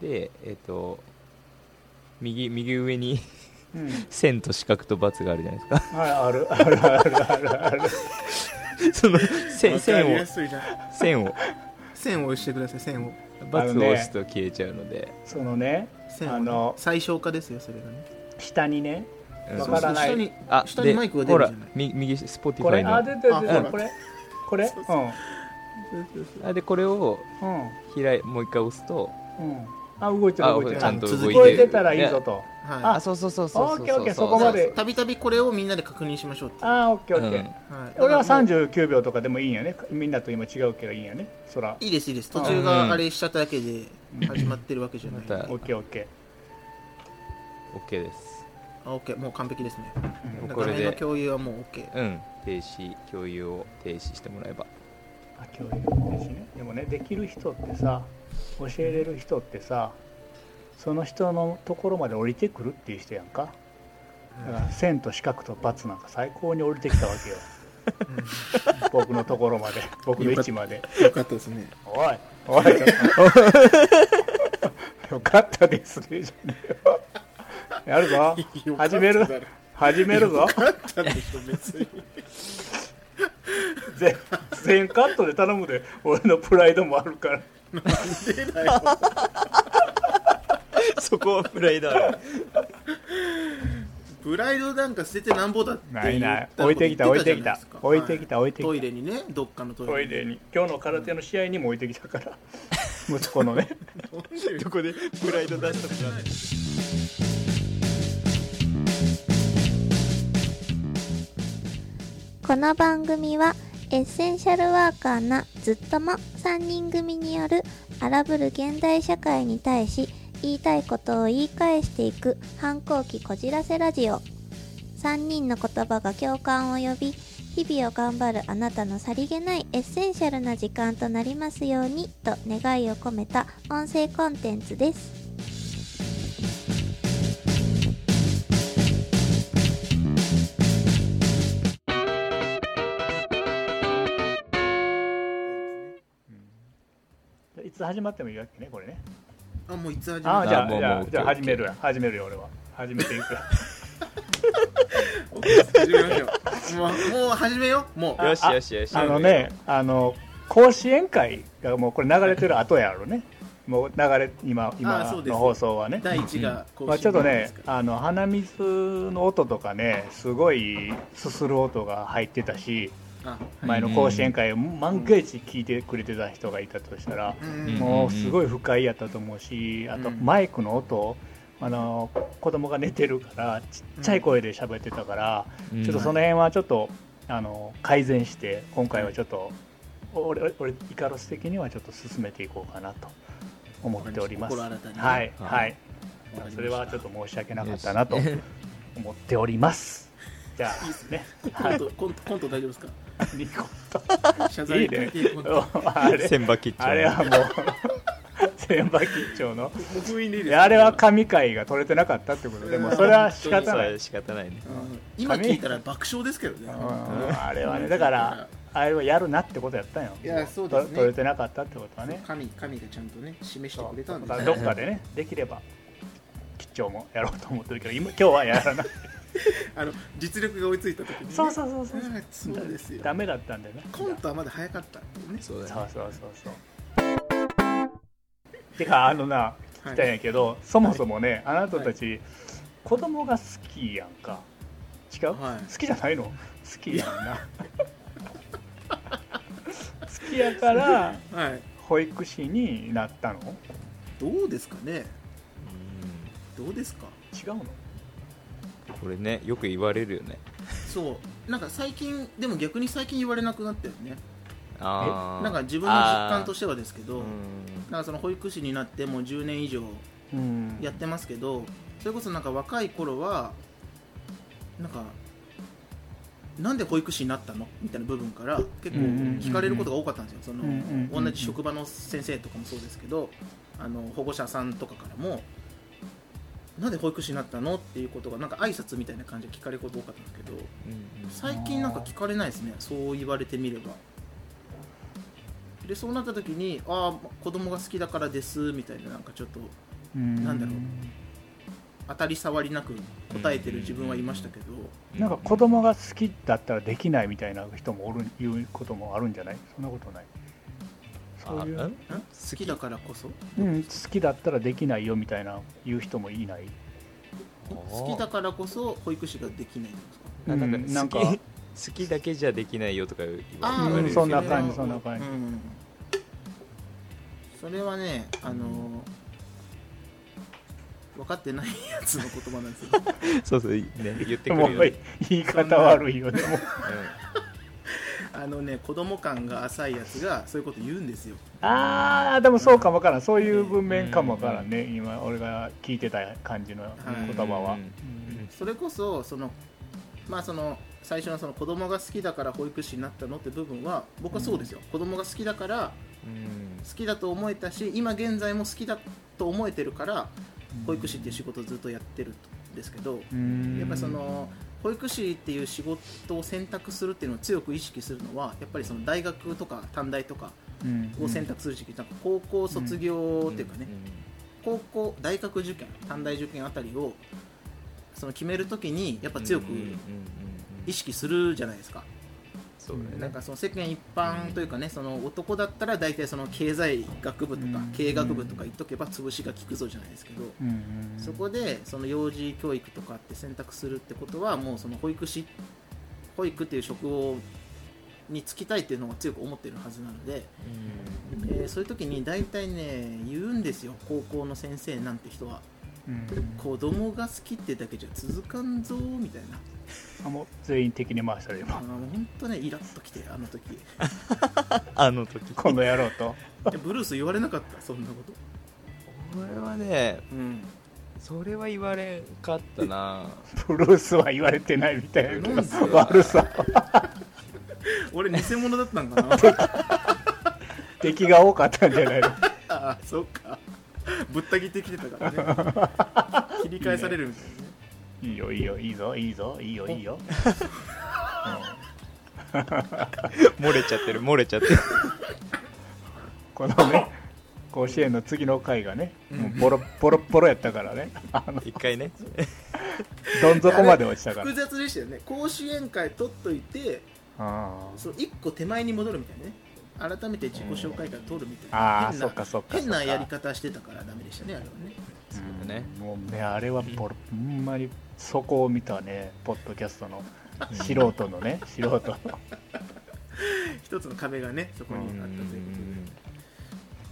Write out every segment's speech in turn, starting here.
でえっ、と右右上にうん。線と四角と×があるじゃないですか。はいある。あるあるあるある。その線線を線を。線を押してください線を×を押すと消えちゃうので、そのね線をね。あの最小化ですよそれがね。下にねうん。わからない。そうそう。下にあで下にマイクが出ほらるじゃない。み右 Spotify のあ出てる。あほら。出てるこれ？これそうそうあでこれをうん開いもう一回押すと。うん。うんあ動いてるあ動いてる。ちゃんと続いて動いてたらいいぞと。はあそうそうそうそうそうオッケーオッケーそうそこまで。いたびたびこれをみんなで確認しましょうってあーオッケーオッケー。うん。はい。俺はだからもう39秒とかでもいいんやね。みんなと今違うけどいいんやね。そら。いいですいいです。途中があれしちゃっただけで始まってるわけじゃない。またオッケーオッケ OK です。あ OK もう完璧ですね。ー、うん。これで。画面の共有はもう OK うん。停止共有を停止してもらえば。あ教育ですね。でもねできる人ってさ教えれる人ってさその人のところまで降りてくるっていう人やんか。だから線と四角と×なんか最高に降りてきたわけよ。僕のところまで僕の位置まで。よかった。ですね。おいおい。よかったですね じゃねえよ。やるぞ。始める始めるぞ。よかったでしょ別に 全全カットで頼むで。俺のプライドもあるから。出ないよ。そこはプライドある。プライドなんか捨ててなんぼだってないない。言置いてきた置いてきた。置いてきた置いてきた。トイレにねどっかのトイレトイレに。今日の空手の試合にも置いてきたから。息子のね。どこでプライド出したのかこの番組はエッセンシャルワーカーなずっとも3人組による荒ぶる現代社会に対し言いたいことを言い返していく反抗期こじらせラジオ。3人の言葉が共感を呼び日々を頑張るあなたのさりげないエッセンシャルな時間となりますようにと願いを込めた音声コンテンツです。つ始まってもいいわけねこれね。あもういつ始ああまるじゃあじゃあじゃあ OK 始めるや始めるよ俺は。始めていくよ始めましょう。もうもう始めよう？もう。よしよしよし。あのねあの甲子園会がもうこれ流れてる後やろね。もう流れ今あ今そうです。の放送はね。第一が更新まあ、ちょっとねですかあの鼻水の音とかねすごいすする音が入ってたしあ前の甲子園会を万が一聞いてくれてた人がいたとしたら、もうすごい不快やったと思うしあとうん。マイクの音あの子供が寝てるからちっちゃい声で喋ってたから、うん。ちょっとその辺はちょっとあの改善して今回はちょっと俺俺俺イカロス的にはちょっと進めていこうかなと思っております。はいははい。それはちょっと申し訳なかったなと思っております。じゃあね、コントコントコント大丈夫ですか？ニコ謝い罪いね。会見コント。あ れ千葉吉兆あれはもう千葉吉兆の。あれは神回が取れてなかったってことでもそれは仕方ない、仕方ないね。うん。今聞いたら爆笑ですけどね。うん。あれはね。だからあれはやるなってことやったんよ。いやそうですね。と取れてなかったってことはね。神神がちゃんとね示してくれたんでだからどっかでねできれば吉兆もやろうと思ってるけど今今日はやらない あの実力が追いついた時にね。そうそうそうそうあそうですよ。ダメだったんだよね。コントはまだ早かったね。そうだそうそうそうそう。てかあのなはい。聞きたいんやけど、そもそもねあなたたち、子供が好きやんか。違う、はい。好きじゃないの？好きやんな。好きやからはい。保育士になったの？どうですかね？どうですか？違うの？これねよく言われるよね。そう。なんか最近でも逆に最近言われなくなったよね。なんか自分の実感としてはですけどうん。なんかその保育士になってもう10年以上うん。やってますけどそれこそなんか若い頃はなんかなんで保育士になったの？みたいな部分から結構聞かれることが多かったんですよ。その同じ職場の先生とかもそうですけどあの保護者さんとかからもなんで保育士になったの？っていうことがなんか挨拶みたいな感じで聞かれること多かったんですけどうん最近なんか聞かれないですね。そう言われてみれば。でそうなった時にああ子供が好きだからですみたいななんかちょっとうん。なんだろう。当たり障りなく答えてる自分はいましたけど、なんか子供が好きだったらできないみたいな人もおる言うこともあるんじゃない？そんなことない？そういう、好きだからこそ？うん、好きだったらできないよみたいな言う人もいない。好きだからこそ保育士ができないんですか？あなんかうんなんか。好きだけじゃできないよとか言われるうんそんな感じそんな感じ。うん。それはねあの分かってないやつの言葉なんですよ。そうそうね。言ってくるよね、言い方悪いよねもうあのね子供感が浅いやつがそういうこと言うんですよ。ああでもそうかもわからん。そういう文面かもわからんね。今俺が聞いてた感じの言葉は。うん。それこそそのまあその最初のその子供が好きだから保育士になったのって部分は僕はそうですよ、子供が好きだからうん。好きだと思えたし今現在も好きだと思えてるから保育士っていう仕事をずっとやってるんですけどうん。やっぱりその保育士っていう仕事を選択するっていうのを強く意識するのはやっぱりその大学とか短大とかうん。を選択する時期なん。か高校卒業っていうかね、高校大学受験短大受験あたりをその決めるときにやっぱ強くうんうんうんうん。意識するじゃないですか、そうね。なんかその世間一般というかね、その男だったら大体その経済学部とかうん。経営学部とか言っとけば潰しが効くぞじゃないですけど、うん。うんそこでその幼児教育とかって選択するってことはもうその保育士保育っていう職をに就きたいっていうのが強く思ってるはずなので、えーそういう時に大体ね言うんですよ高校の先生なんて人は。うん。子供が好きってだけじゃ続かんぞみたいなあもう全員的に回したらあ今の本当ねイラッときてあの時。あの時。この野郎と。えブルース言われなかったそんなこと。俺はねうん。それは言われんかったな。ブルースは言われてないみたいな悪さ。俺偽物だったんかな。敵が多かったんじゃないの？ああそうか。ぶった切ってきてたからね。切り返されるみたいなねいいよいいよいいぞいいぞいいよいいよ、漏れちゃってる漏れちゃってる。このね甲子園の次の回がね、もうボロボロボロやったからね。あの一回ね。どん底まで落ちたから。複雑でしたよね。甲子園会取っといてそう1個手前に戻るみたいなね。改めて自己紹介から取るみたいあな変なーそっかそっか変なそっか。やり方してたからダメでしたねあれはねそうだね。うん。もうねあれはボロほんまにそこを見たねポッドキャストの素人のね素人。の 一つの壁がねそこにあったということうん。で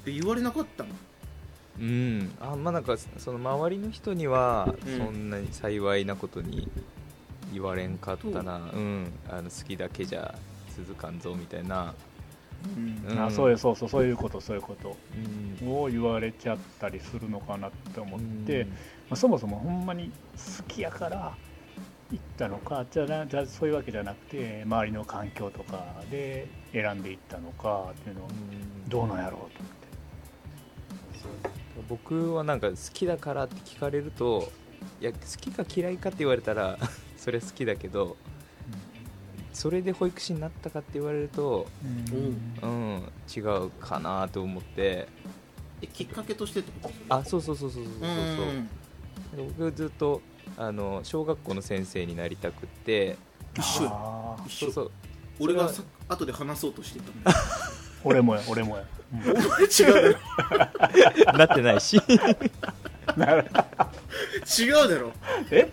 で言われなかったの？うん。あまあなんかその周りの人にはうん。そんなに幸いなことに言われんかったな。うん。あの好きだけじゃ続かんぞみたいな、うん。あそうやそうそうそういうことそういうことうん。を言われちゃったりするのかなって思って、うん。まあ、そもそもほんまに好きやから行ったのかじゃなじゃあそういうわけじゃなくて周りの環境とかで選んでいったのかっていうのをうん。どうなんやろうと思って。僕はなんか好きだからって聞かれるといや好きか嫌いかって言われたら それ好きだけどそれで保育士になったかって言われるとうん。違うかなと思って。えきっかけとしてってこと？あそうそうそうそうそうそう僕ずっとあの小学校の先生になりたくって。一緒や。一緒そうそう。俺がさ後で話そうとしてたの 俺もや俺もや、うん。お前違うだろ。なってないし。違うだろ。え？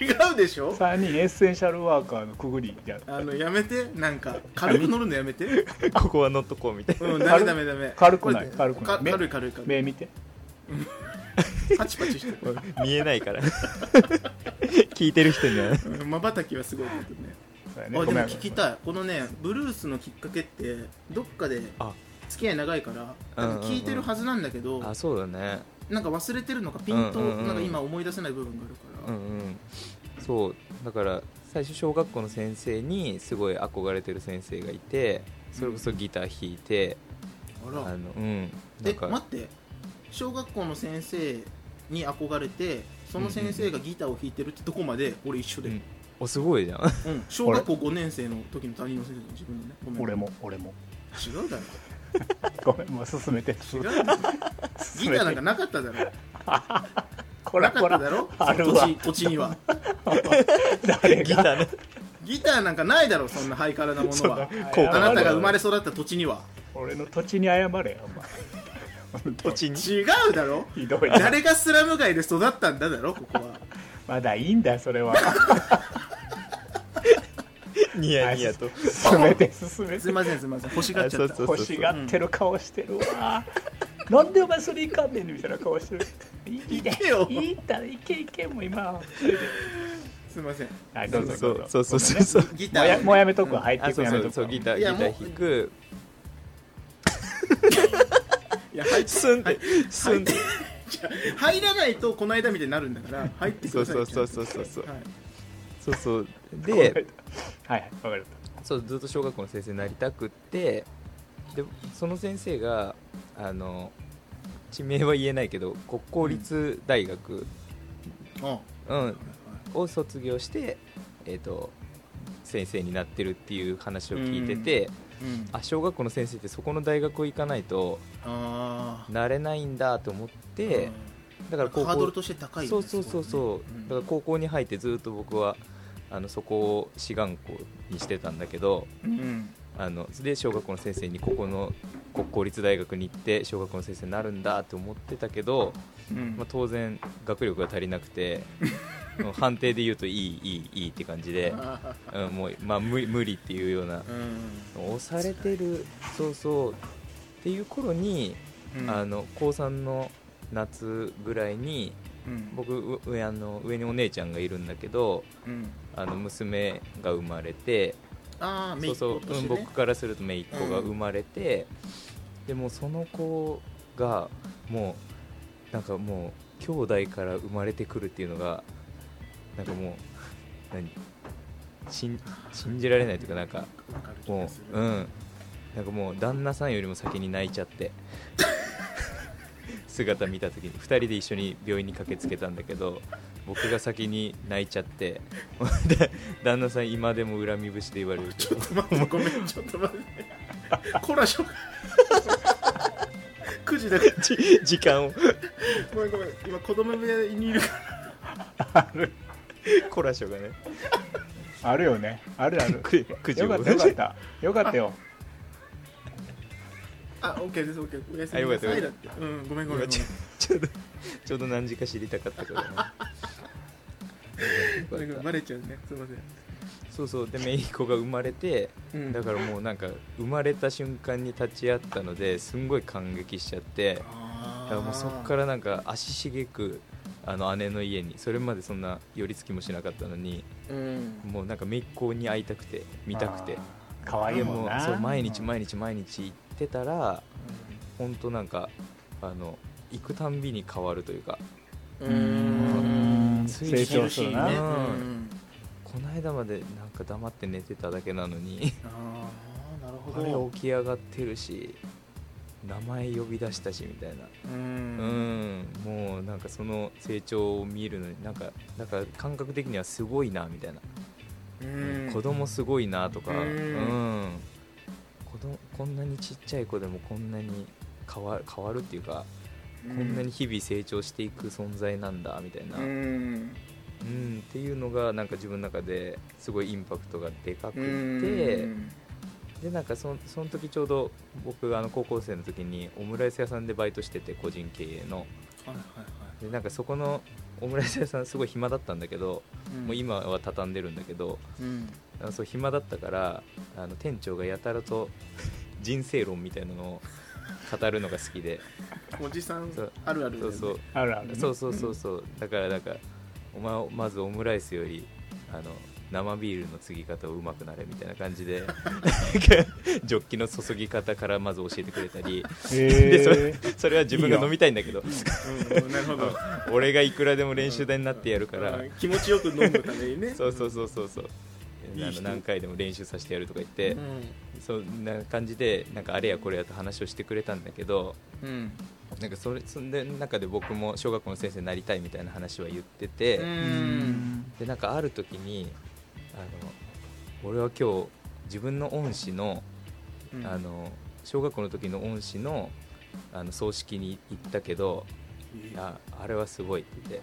違うでしょ？3人エッセンシャルワーカーのくぐりじゃんあのやめて？なんか軽く乗るのやめて？ここは乗っとこうみたいな。うんダメダメダメ。軽くない軽くない。か軽い軽い軽い。目見て。パチパチしてる。見えないから。聞いてる人には。まばたきはすごいけどね。そうやあでも聞きたい。このねブルースのきっかけってどっかであ。付き合い長いからうんうんうん。聞いてるはずなんだけどあそうだねなんか忘れてるのかピンとうんうんうん。なんか今思い出せない部分があるうんうん。そう。だから最初小学校の先生にすごい憧れてる先生がいてそれこそギター弾いて、から、あら。あのうん。なえんか待って。小学校の先生に憧れてその先生がギターを弾いてるってとこまで俺一緒で、うん。おすごいじゃん。うん。小学校5年生の時の担任の先生の自分のね。ごめん。俺も俺も。違うだろ ごめんもう進めて。違うギターなんかなかっただろ。なこらこら。かっただろ？あるわ。土地土地には。ギターね。ギターなんかないだろそんなハイカラなものは。こうあなたが生まれ育った土地には。俺の土地に謝れよお前土地に？違うだろ？ひどいな。誰がスラム街で育ったんだだろここは。まだいいんだよそれはニヤニヤと。進めて進めて。すいませんすいません。欲しがっちゃった。欲しがってる顔してるわ。なんでお前それいかんねんみたいな顔してる？いいい行けよ。いいんだいけいけもう今すいません。はいどうぞそどうそうそうそうそう。ギターもうやもうやめとくわ。入ってくやめとくわ。そうそうそうギターギター弾く。いや入ってスンって。スンって入らないとこの間みたいになるんだから入ってくそうださい。そうそうそうそうそう。はいそうそう。はいはいでわかるそうずっと小学校の先生になりたくってでその先生があの地名は言えないけど国公立大学、あうん。を卒業して、えー、と先生になってるっていう話を聞いてて、うん。あ小学校の先生ってそこの大学行かないとあなれないんだと思って、だから高校ハードルとして高いそうそうそうそう、ん。だから高校に入ってずっと僕はあのそこを志願校にしてたんだけどうんあので小学校の先生にここの国公立大学に行って小学校の先生になるんだって思ってたけど、うん。まあ、当然学力が足りなくて 判定で言うといいいいいいって感じで、あうんもうまあ、無理無理っていうようなーうん。押されてるそうそうっていう頃に、うん。あの高3の夏ぐらいにうん。僕う上あの上にお姉ちゃんがいるんだけどうんあの娘が生まれてああそうそう、うん、僕からすると姪っ子が生まれて、でもその子がもうなんかもう兄弟から生まれてくるっていうのがなんかもう何？信信じられないというかなんかもううん。なんかもう旦那さんよりも先に泣いちゃって姿見た時に2人で一緒に病院に駆けつけたんだけど僕が先に泣いちゃって で旦那さん今でも恨み節で言われるけど。待ってごめんちょっと待って。コラショ9時だからじ時間を。ごめんごめん今子供部屋にいるから。ある。コラショがね。あるよね。あるある。く9時を。よかったよかった。よかったよあオッケーですオッケーおやすみあよかったなさいだってうんごめんごめんごめん。ちょちょうどちょうど何時か知りたかったからね。ごめんごめん。バレちゃうね。すいません。そうそう。で姪っ子が生まれてうん。だからもうなんか生まれた瞬間に立ち会ったのですんごい感激しちゃってだあからもうそこからなんか足しげくあの姉の家にそれまでそんな寄り付きもしなかったのにらうん。もうなんか姪っ子に会いたくて見たくて。あー。可愛いでもんな。もそう毎日毎日毎日行ってたら本当なんかあの行くたんびに変わるというか。ううん。成長するな。ねこの間までなんか黙って寝てただけなのに。ああなるほあれど起き上がってるし名前呼び出したしみたいな。ううん。んもうなんかその成長を見るのになんかなんか感覚的にはすごいなみたいな、うん。子供すごいなとか。ううんこんなにちっちゃい子でもこんなに変わ変わるっていうか、こんなに日々成長していく存在なんだみたいな、ううんんっていうのがなんか自分の中ですごいインパクトがでかくて、うん。でなんかそその時ちょうど僕があの高校生の時にオムライス屋さんでバイトしてて個人経営の。はいはいはい。でなんかそこのオムライス屋さんすごい暇だったんだけど、うん。もう今は畳んでるんだけどうん。あのそう暇だったからあの店長がやたらと人生論みたいなのを語るのが好きで。おじさんあるあるそうそう。あるあるね。そうそうそうそう。だからなんかお前まずオムライスよりあの生ビールの継ぎ方をうまくなれみたいな感じで ジョッキの注ぎ方からまず教えてくれたり。でそへれそれは自分が飲みたいんだけど。うんなるほど。俺がいくらでも練習台になってやるから。うん気持ちよく飲むためにね。そうそうそうそうそう。何回でも練習させてやるとか言って、うそんな感じでなんかあれやこれやと話をしてくれたんだけどんうん。なんかそれそんで中で僕も小学校の先生になりたいみたいな話は言ってて、でなんかある時にあの俺は今日自分の恩師のうん。あの小学校の時の恩師のあの葬式に行ったけどいやあれはすごいって言って、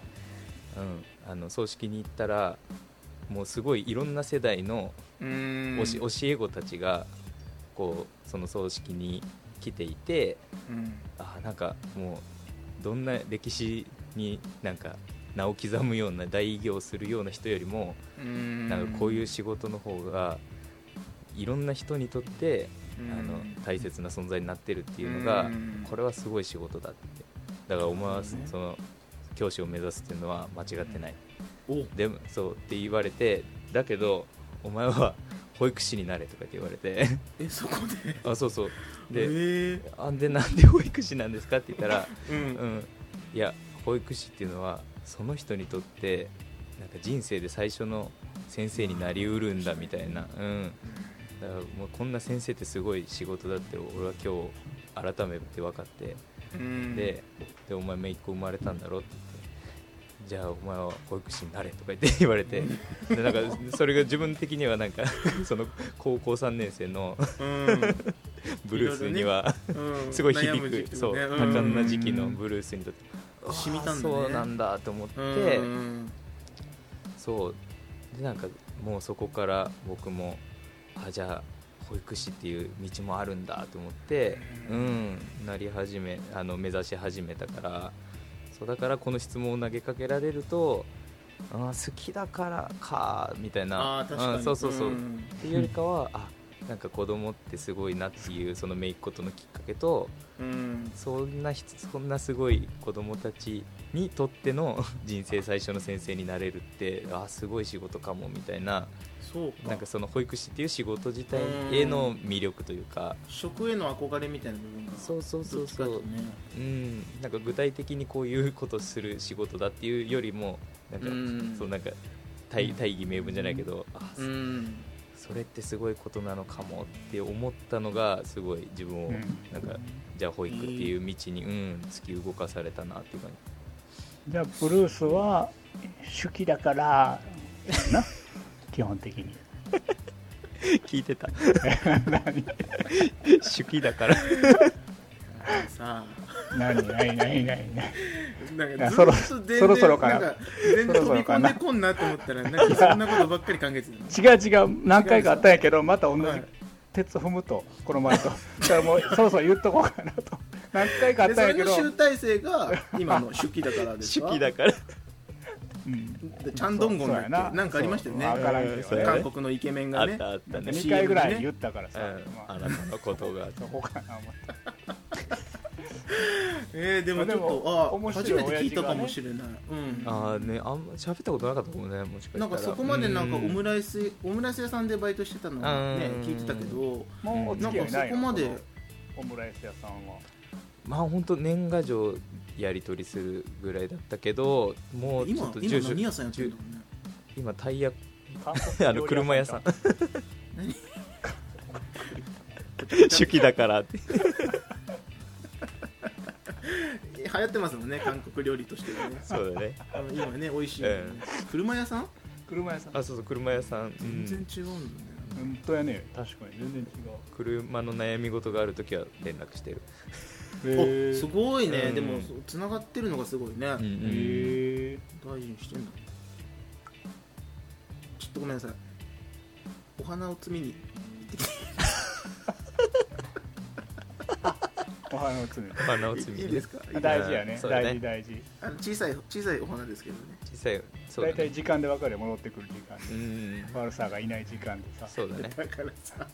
うん、あの葬式に行ったらもうすごいいろんな世代の教え子たちがこうその葬式に来ていてうん。あなんかもうどんな歴史になんか名を刻むような大偉業をするような人よりもなんかこういう仕事の方がいろんな人にとってうん。あの大切な存在になってるっていうのがうん。これはすごい仕事だって。だからお前はなるほどね。その教師を目指すっていうのは間違ってない。お。でもそうって言われてだけどお前は保育士になれとかって言われて。えそこで？あそうそう。えでーあんでなんで保育士なんですかって言ったらうん。うん、いや保育士っていうのはその人にとってなんか人生で最初の先生になりうるんだみたいな、うん、だからもうこんな先生ってすごい仕事だって俺は今日改めて分かって、うん。ででお前姪っ子生まれたんだろってじゃあお前は保育士になれとか言って 言われて。でなんかそれが自分的にはなんか その高校3年生のうん。ブルースにはうん。すごい響く、そう多感な時期のうん。ブルースにとって。染みたんそうなんだと思って、うんそう。でなんかもうそこから僕もあじゃあ保育士っていう道もあるんだと思ってううんん。なり始めあの目指し始めたからそうだからこの質問を投げかけられるとあー好きだからかみたいな。あー確かに。うんそうそうそう、ん。っていうよりかはあなんか子供ってすごいなっていうその姪っ子とのきっかけとうん。そんな人そんなすごい子供たちにとっての 人生最初の先生になれるってあすごい仕事かもみたいなそうか。なんかその保育士っていう仕事自体への魅力というか食への憧れみたいな部分がそうそうそうそう。とね。うん。なんか具体的にこういうことする仕事だっていうよりもなんかうん。そうなんか大大義名分じゃないけどあうん。それってすごいことなのかもって思ったのがすごい自分をうん。なんかじゃあ保育っていう道に、うん、突き動かされたなっていう感じじゃあブルースは手記だからな基本的に。聞いてた。手記だから。さ何何？何？何？何？あなんそろそろそろかな。なんか全然飛び込んでこんなと思ったらなんかそんなことばっかり考えてたの。違う違う。何回かあったんやけどまた同じ。はい。鉄踏むとこの前と。だからもうそろそろ言っとこうかなと何回かあっでたんやけど。それの集大成が今の手記だからです手か記だから。うん。でチャンドンゴンだっけそうやな。なんかありましたよね。そうわからんけどね。韓国のイケメンがね。あったあったね、2回ぐらい言ったからさ、うん、まあ。あなたのことが。そこかな思ってえー、でもちょっまあでもとあ面白い初めて聞いたかもしれない、うん。ああねあんま喋ったことなかったかもねもしかしたら。なんかそこまでなんかオうムライスオムライス屋さんでバイトしてたのはねうん。聞いてたけどもうお付き合いないのなんかそこまでオムライス屋さんはまあ本当年賀状やり取りするぐらいだったけどもうちょ今っと住所今何屋さんやってるんだろうね。今タイヤ。あの車屋さん。何？手記だから。っ て流行ってますもんね韓国料理としてはね。そうだね。あの今ね美味しい。もん。ね、車屋さん？車屋さん。あそうそう車屋さん、うん。全然違うんだね、本当やね。確かに。全然違車の悩み事があるときは連絡してる、うおすごいね、うん。でもつながってるのがすごいね、うんうんへえ大事にしてんだ。ちょっとごめんなさい。お花を摘みにお花を摘む花を摘みいいですか？大事やね。ね。大事大事。あの小さい小さいお花ですけどね。小さいそうだ大体ね時間で分かるよ戻ってくる時間うでん悪さがいない時間でさ。そうだね。だからさ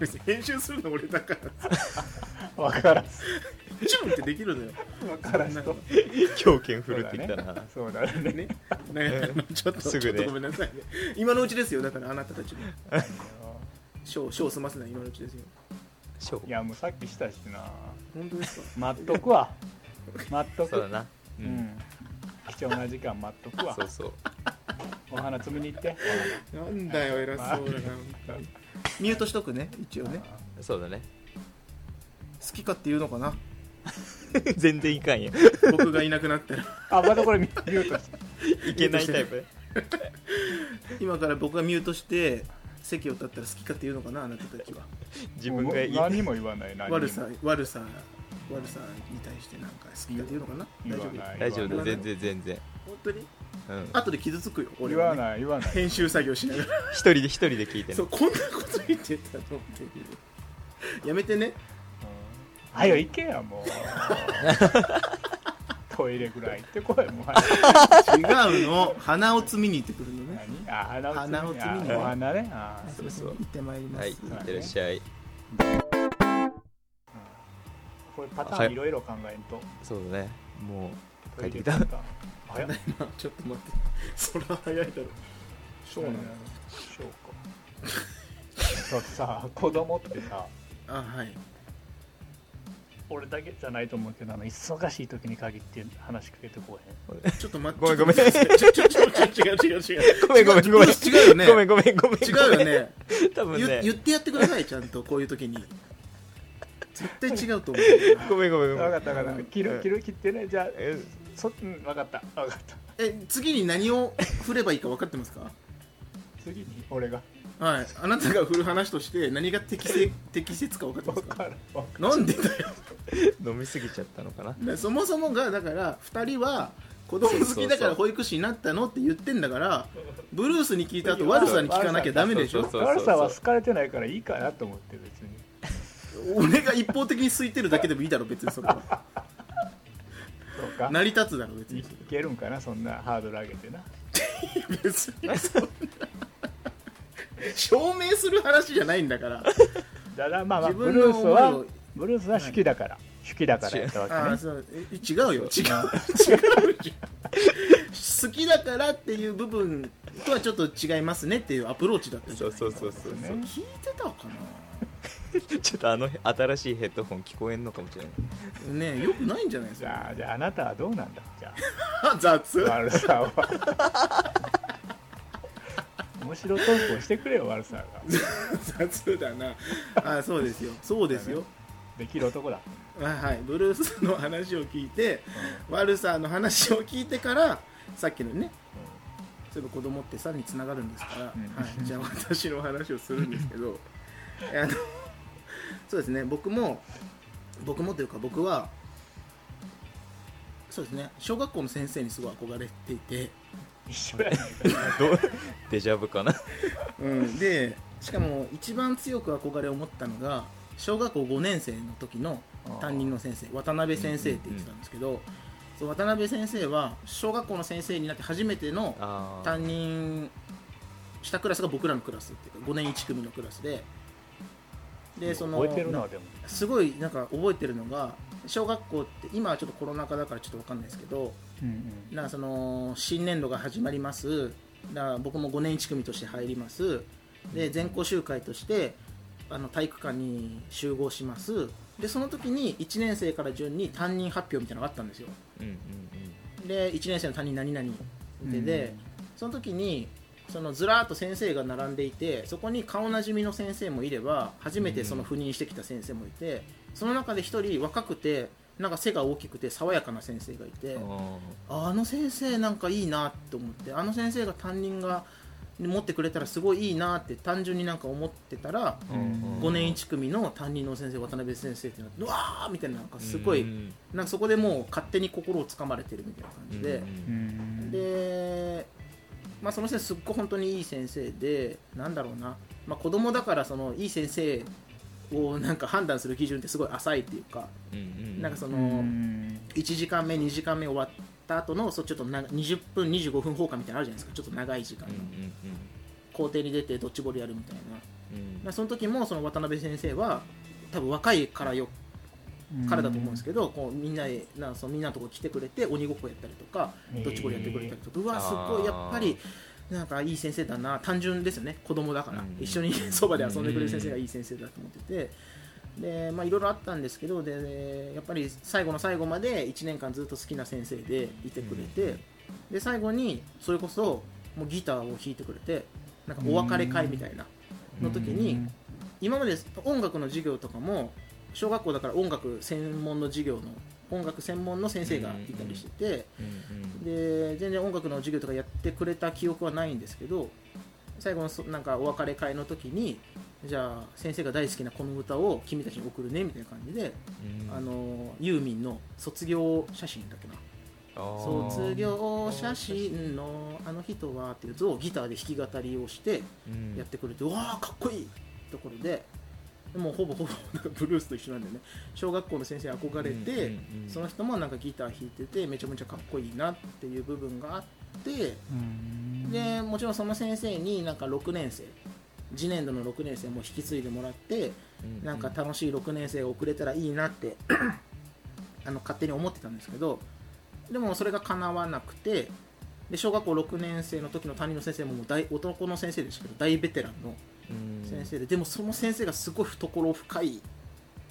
別に編集するの俺だからさ。分からずチュンってできるのよ。分からずと狂犬振るってきたな、そうだね。ね。なんかあのちょっとすぐね。ちょっとごめんなさいね。今のうちですよ。だからあなたたちも。ショーショー済ませない今のうちですよ。ショー。いやもうさっきしたしな。本当ですか？待っとくわ。待っとく。そうだな。ううん。ん貴重な時間待っとくわ。そうそう。お花摘みに行ってなんだよ偉そうだなミュートしとくね一応ね。そうだね。好きかって言うのかな 全然いかんや僕がいなくなったらあまだこれミュート。していけないタイプ。今から僕がミュートして席を立ったら好きかって言うのかなあなたたちは。自分が何も言わない何も。悪さ悪さ悪さに対してなんか好きだっていうのかな？大丈夫？言わない？大丈夫全然全然。本当に？うん。後で傷つくよ俺言わない言わない。編集作業しながら。一人で一人で聞いてね。そうこんなこと言ってたのってやめてね。うんはよ行けやもう。トイレぐらい行ってこいもう。違うの。鼻を摘みに行ってくるのね。何？あ鼻を鼻を摘みに。あお花ね。あ。そうそう。行ってまいります、はいい。ってらっしゃい。これパターンい。ろいろ考えんと。そうだね。もう帰ってきた。早っ。今ちょっと待って。そら早いだろ。そうなの。そうか。だってさ子供ってさ。あはい俺だけじゃないと思うけどあの忙しい時に限って話しかけてこうへん。ちょっと待ってごめんごめん。ちょっと待ってちょちょちょちょ違う違う違うごめんごめんごめん違うよねごめんごめんごめん違うよね多分ね言言ってやってくださいちゃんとこういう時に絶対違うと思うごめんごめんごめん分かった分かった切る切る切ってねじゃあえそうん分かった分かったえ次に何を振ればいいか分かってますか次に俺がはい。あなたが振る話として何が適正適切か分かってま分すか？かる。なんでだよ。飲みすぎちゃったのかな？でそもそもがだから2人は子供好きだから保育士になったのって言ってんだからブルースに聞いた後悪さに聞かなきゃダメでしょ？そうそうる悪さは好かれてないからいいかなと思って別に。俺が一方的に空いてるだけでもいいだろ別にそれは。そうか。成り立つだろ別いにけるんかなそんなハードル上げてな。別にそんな証明する話じゃないんだから。だからまあまあ自分のブルースは思いを。ブルースは手記だから手記だからやったわけね。ああそう。え違うよ。違う。違う。好きだからっていう部分とはちょっと違いますねっていうアプローチだったじゃないそうそうそうそう。ね聞いてたか ちょっとあの新しいヘッドホン聞こえんのかもしれない。なねえよくないんじゃないですじかじゃああなたはどうなんだ？じゃ 雑。あ悪面白投稿してくれよ悪さが。雑だな。あそうですよ。そうですよ。できる男だ。あはい。ブルースの話を聞いて悪さの話を聞いてからさっきのねそういえば子供ってさにつながるんですから、うん。はい、じゃあ私の話をするんですけど。あのそうですね。僕も僕もというか僕はそうですね。小学校の先生にすごい憧れていて、一緒 デジャブかな？うん、でしかも一番強く憧れを持ったのが小学校5年生の時の担任の先生渡辺先生って言ってたんですけど、そう渡辺先生は小学校の先生になって初めてのあー。担任したクラスが僕らのクラスっていうか5年1組のクラスで。でその覚えてるなでも。すごいなんか覚えてるのが小学校って今はちょっとコロナ禍だからちょっと分かんないですけどうんなんかその新年度が始まります。だ僕も5年1組として入ります。で全校集会としてあの体育館に集合します。でその時に1年生から順に担任発表みたいなのがあったんですよ。うんうんで1年生の担任何々でで、その時にそのずらーっと先生が並んでいてそこに顔なじみの先生もいれば初めてその赴任してきた先生もいて、その中で1人若くてなんか背が大きくて爽やかな先生がいて、うんああの先生なんかいいなって思ってあの先生が担任が持ってくれたらすごいいいなって単純になんか思ってたら、うんうん。5年1組の担任の先生渡辺先生ってなってうわーみたいななんかすごい、うん。なんかそこでもう勝手に心をつかまれてるみたいな感じで、うん。で、まあ、その先生すっごい本当にいい先生でなんだろうな、まあ、子供だからそのいい先生をなんか判断する基準ってすごい浅いっていうかなんかその、うん。1時間目2時間目終わった後のそうちょっとな20分25分放課みたいなのあるじゃないですか。ちょっと長い時間。の、うんうん。校庭に出てドッジボールやるみたいな、その時もその渡辺先生は多分若いからよからだと思うんですけど、こうみんなでなんかそのみんなのところ来てくれて鬼ごっこやったりとかドッジボールやってくれたりとか、うわすごいやっぱりなんかいい先生だな単純ですよね。子供だから、うん。一緒にそばで遊んでくれる先生がいい先生だと思ってて。でまあ、いろいろあったんですけどでやっぱり最後の最後まで1年間ずっと好きな先生でいてくれて、で最後にそれこそもうギターを弾いてくれてなんかお別れ会みたいなの時に今まで音楽の授業とかも小学校だから音楽専門の授業の音楽専門の先生がいたりしてて、うんで全然音楽の授業とかやってくれた記憶はないんですけど最後のそなんかお別れ会の時にじゃあ先生が大好きなこの歌を君たちに送るねみたいな感じで、あのユーミンの卒業写真だっけな。卒業写真のあの人はっていう図をギターで弾き語りをしてやってくれて、うわーかっこいいところでもうほぼほぼなんかブルースと一緒なんでね。小学校の先生に憧れて、その人もなんかギター弾いててめちゃめちゃかっこいいなっていう部分があってでもちろんその先生になんか6年生次年度の6年生も引き継いでもらって、なんか楽しい6年生が遅れたらいいなって あの勝手に思ってたんですけどでもそれが叶わなくてで小学校6年生の時の担任の先生ももう大男の先生でしたけど大ベテランの先生で。でもその先生がすごい懐深い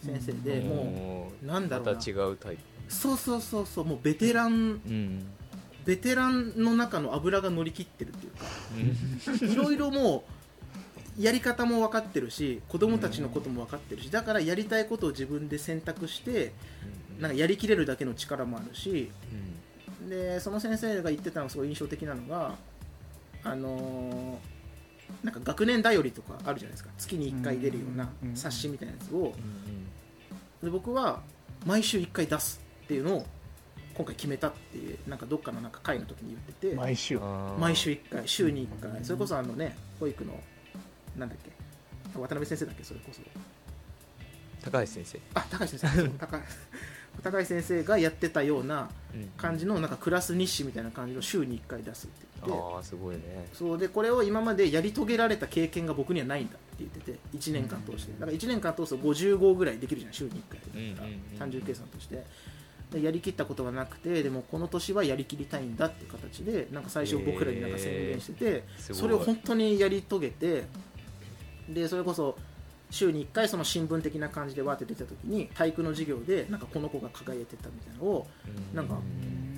先生で、もうなんだろうな。また違うタイプ。そうそうそうそうもうベテランうんベテランの中の油が乗り切ってるっていうか。いろいろもうやり方も分かってるし子供たちのことも分かってるしだからやりたいことを自分で選択してなんかやりきれるだけの力もあるしでその先生が言ってたのがすごい印象的なのがあのーなんか学年だよりとかあるじゃないですか。月に1回出るようなうん冊子みたいなやつを。で僕は毎週1回出すっていうのを今回決めたっていうなんかどっかのなんか会の時に言ってて。毎週。毎週1回週に1回。それこそあのね保育のなんだっけ。渡辺先生だっけそれこそ。高橋先生。あ高橋先生。高高橋先生がやってたような感じのなんかクラス日誌みたいな感じの週に1回出すっててああすごいね。そうでこれを今までやり遂げられた経験が僕にはないんだって言ってて1年間通して。だから1年間通すと50号ぐらいできるじゃん週に1回。だったら単純計算として。でやりきったことがなくてでもこの年はやりきりたいんだって形でなんか最初僕らになんか宣言してて、それを本当にやり遂げてでそれこそ週に1回その新聞的な感じでわーって出た時に体育の授業でなんかこの子が輝いてたみたいなのをなんか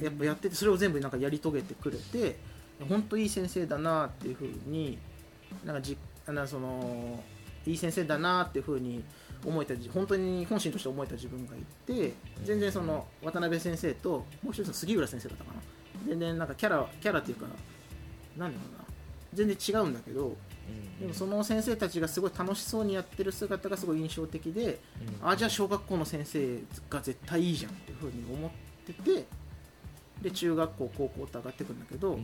やっぱやっててそれを全部なんかやり遂げてくれて本当いい先生だなっていうふうになんかじあのそのいい先生だなっていうふうに思えたじ本当に本心として思えた自分がいて全然その渡辺先生ともう一つの杉浦先生だったかな。全然なんかキャラキャラっていうかなんだろうな。全然違うんだけどでもその先生たちがすごい楽しそうにやってる姿がすごい印象的であじゃあ小学校の先生が絶対いいじゃんっていうふうに思っててで中学校高校って上がってくんだけど、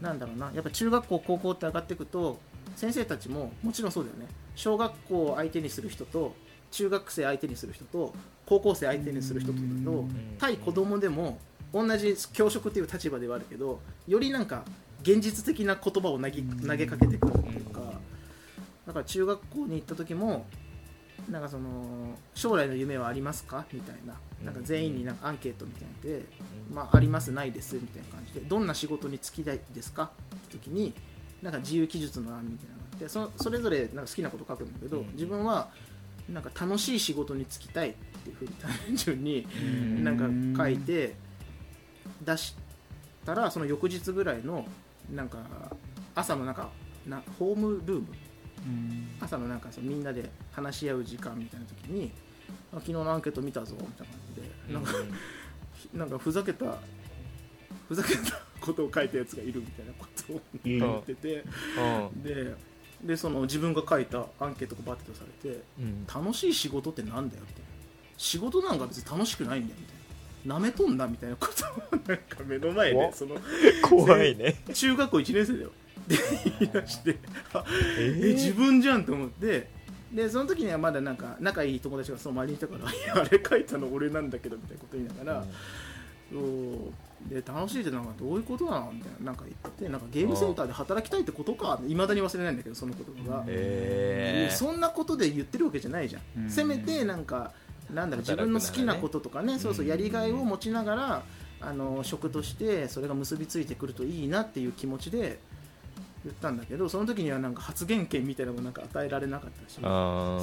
なんだろうな。やっぱ中学校高校って上がっていくと先生たちももちろんそうだよね。小学校を相手にする人と中学生相手にする人と高校生相手にする人とだと対子供でも同じ教職っていう立場ではあるけどよりなんか現実的な言葉を投げ投げかけてくるっていうかだから中学校に行った時もなんかその将来の夢はありますか？みたいな。なんか全員になんかアンケートみたいなので、まあ、ありますないですみたいな感じでどんな仕事に就きたいですか？って時になんか自由記述の案みたいなのがあってそそれぞれなんか好きなこと書くんだけど、自分はなんか楽しい仕事に就きたいっていうふうに単純になんか書いて出したらその翌日ぐらいのなんか朝のなんかなホームルーム。朝のなんかそのみんなで話し合う時間みたいな時にあ昨日のアンケート見たぞみたいな感じでなんか なんかふざけたふざけた ことを書いたやつがいるみたいなことを言っててででその自分が書いたアンケートがバッて出されて楽しい仕事ってなんだよって。仕事なんか別に楽しくないんだよみたいな。なめとんなみたいなことをなんか目の前でその怖いね。中学校1年生だよ。って言い出してあえ自分じゃんと思ってでその時にはまだなんか仲いい友達がその周りにいたから いやあれ書いたの俺なんだけどみたいなこと言いながら、そうで楽しいってなんかどういうことなのみたいななんか言っててなんかゲームセンターで働きたいってことかいまだに忘れないんだけどその言葉が、へえそんなことで言ってるわけじゃないじゃん、うん。せめてなんかなんだろう自分の好きなこととかねそうそうやりがいを持ちながらあの職としてそれが結びついてくるといいなっていう気持ちで言ったんだけどその時にはなんか発言権みたいなのもなんか与えられなかったし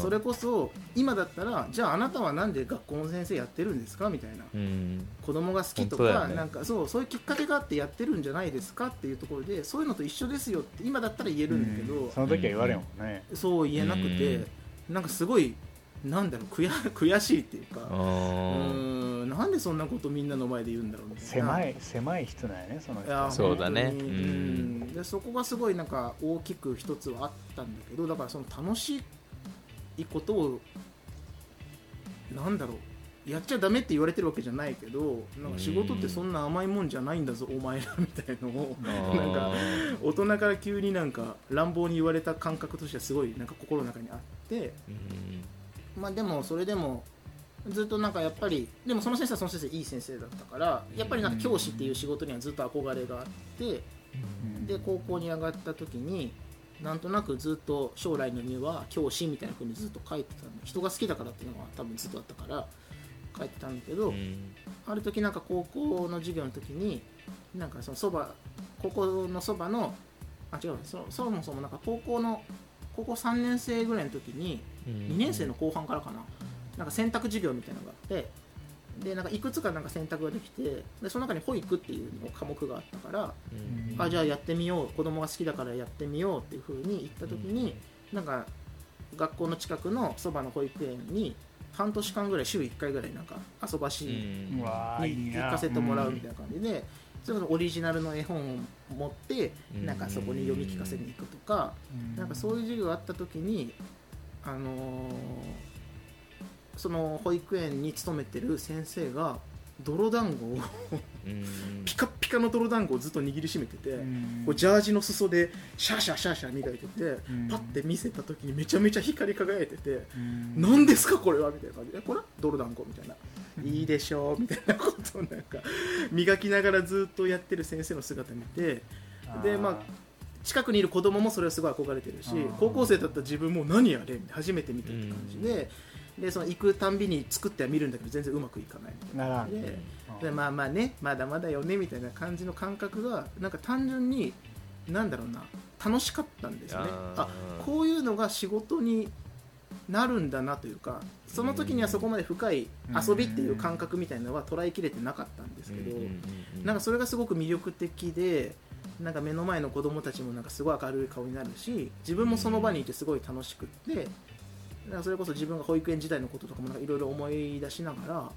それこそ今だったらじゃああなたはなんで学校の先生やってるんですかみたいな。うん。子供が好きとか、ね。なんかそうそういうきっかけがあってやってるんじゃないですかっていうところでそういうのと一緒ですよって今だったら言えるんだけど、その時は言われんもんね。そう言えなくて、なんかすごいなんだろう悔 悔しいっていうかあうんなんでそんなことみんなの前で言うんだろうみたいな。狭い狭い人なんやねその人。いやそうだね。うん。でそこがすごいなんか大きく一つはあったんだけどだからその楽しいことをなんだろうやっちゃダメって言われてるわけじゃないけどなんか仕事ってそんな甘いもんじゃないんだぞお前らみたいのをなんか大人から急になんか乱暴に言われた感覚としてはすごいなんか心の中にあってうんまあでもそれでもずっとなんかやっぱりでもその先生はその先生いい先生だったからやっぱりなんか教師っていう仕事にはずっと憧れがあってで高校に上がった時になんとなくずっと将来の夢は教師みたいな風にずっと書いてたんで人が好きだからっていうのが多分ずっとあったから書いてたんだけど、うん。ある時なんか高校の授業の時になんかそのそば高校のそばのあ違うそそもそもなんか高校の高校3年生ぐらいの時に2年生の後半からかな。なんか選択授業みたいなのがあってでなんかいくつかなんか選択ができてでその中に保育っていうの科目があったからうん。あじゃあやってみよう子供が好きだからやってみようっていう風に言った時に、なんか学校の近くのそばの保育園に半年間ぐらい週1回ぐらいなんか遊ばしにな。行かせてもらうみたいな感じで、それこそオリジナルの絵本を持ってうん。なんかそこに読み聞かせに行くとか、うん。なんかそういう授業があった時に、あのーその保育園に勤めてる先生が泥団子をうんピカッピカの泥団子をずっと握りしめてて、うん。こうジャージの裾でシャーシャーシャーシャー磨いてて、ん。パッて見せた時にめちゃめちゃ光り輝いてて、うん。何ですかこれはみたいな感じでえこれ？泥団子みたいな、いいでしょうみたいなことをなんか磨きながらずっとやってる先生の姿見てでまあ近くにいる子供もそれはすごい憧れてるし高校生だった自分も何やれ初めて見たって感じで,、でその行くたんびに作っては見るんだけど全然うまくいかない。みたいなならん。でまあまあねまだまだよねみたいな感じの感覚がなんか単純になんだろうな楽しかったんですよね。あこういうのが仕事になるんだなというかその時にはそこまで深い遊びっていう感覚みたいなのは捉えきれてなかったんですけど、なんかそれがすごく魅力的でなんか目の前の子供たちもなんかすごい明るい顔になるし自分もその場にいてすごい楽しくってなんかそれこそ自分が保育園時代のこととかもいろいろ思い出しながら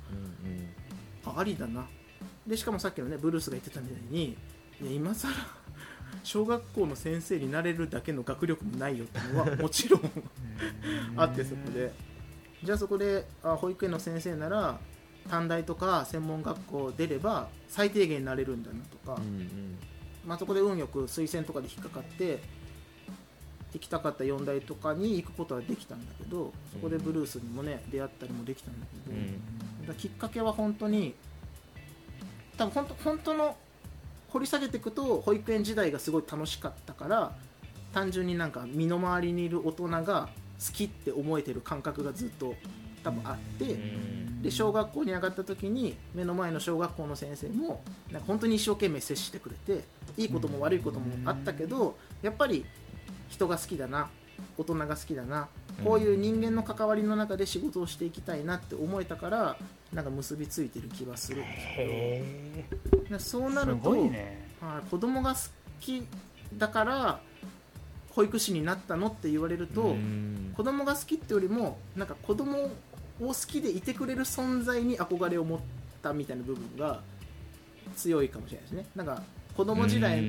あありだな。でしかもさっきのねブルースが言ってたみたいにいや今更小学校の先生になれるだけの学力もないよっていうのは もちろんあってそこで。じゃあそこであ保育園の先生なら短大とか専門学校出れば最低限なれるんだなとか、まあ、そこで運よく推薦とかで引っかかって行きたかった4大とかに行くことはできたんだけどそこでブルースにもね出会ったりもできたんだけど、だからきっかけは本当に多分本当本当の掘り下げていくと保育園時代がすごい楽しかったから単純になんか身の回りにいる大人が好きって思えてる感覚がずっと多分あって、で小学校に上がった時に目の前の小学校の先生もなんか本当に一生懸命接してくれていいことも悪いこともあったけどやっぱり人が好きだな大人が好きだなこういう人間の関わりの中で仕事をしていきたいなって思えたからなんか結びついてる気はするんですへけど。でそうなるすと、ね。はい子供が好きだから保育士になったのって言われると、子供が好きってよりもなんか子供を好きでいてくれる存在に憧れを持ったみたいな部分が強いかもしれないですね。なんか子供時代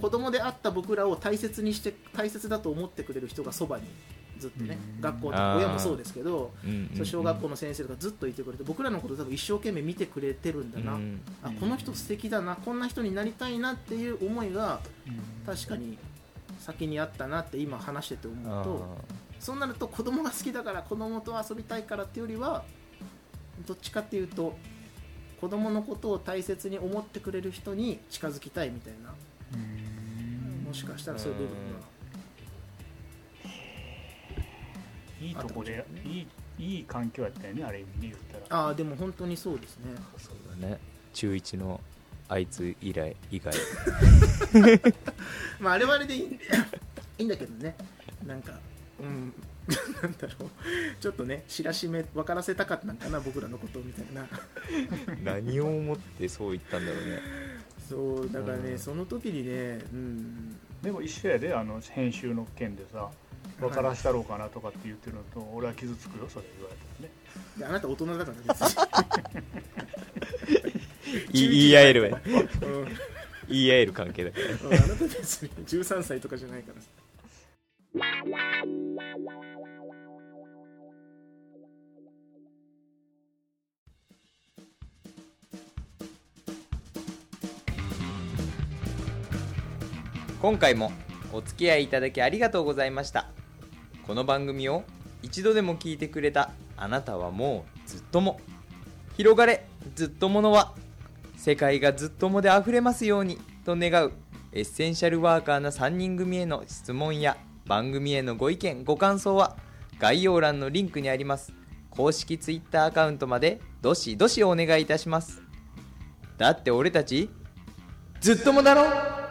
子供であった僕らを大切にして大切だと思ってくれる人がそばにずっとねうん。学校と親もそうですけどそう小学校の先生とかずっといてくれて僕らのこと多分一生懸命見てくれてるんだな、あこの人素敵だなこんな人になりたいなっていう思いが確かに先にあったなって今話してて思うとそうなると子供が好きだから子供と遊びたいからっていうよりはどっちかっていうと子供のことを大切に思ってくれる人に近づきたいみたいな。もしかしたらそういう部分いいとこでいいいい環境やったよねあれ意味で言ったら。がああでも本当にそうですね。そうだね。中1のあいつ以来以外。まああれはあれでいいんいいんだけどね。なんかうんなんだろう。ちょっとね知らしめ分からせたかったんかな僕らのことみたいな。何を思ってそう言ったんだろうね。そうだからね、うん。その時にねうん。でも一緒やであの編集の件でさ分からしたろうかなとかって言ってるのと、俺は傷つくよそれ言われたらねであなた大人だから別に い言い合えるわうんうん。言い合える関係だから。あなた別に13歳とかじゃないからさ今回もお付き合いいただきありがとうございました。この番組を一度でも聞いてくれたあなたはもうずっとも。広がれずっとものは。世界がずっともであふれますようにと願うエッセンシャルワーカーな3人組への質問や番組へのご意見ご感想は概要欄のリンクにあります。公式 Twitter アカウントまでどしどしお願いいたします。だって俺たちずっともだろ？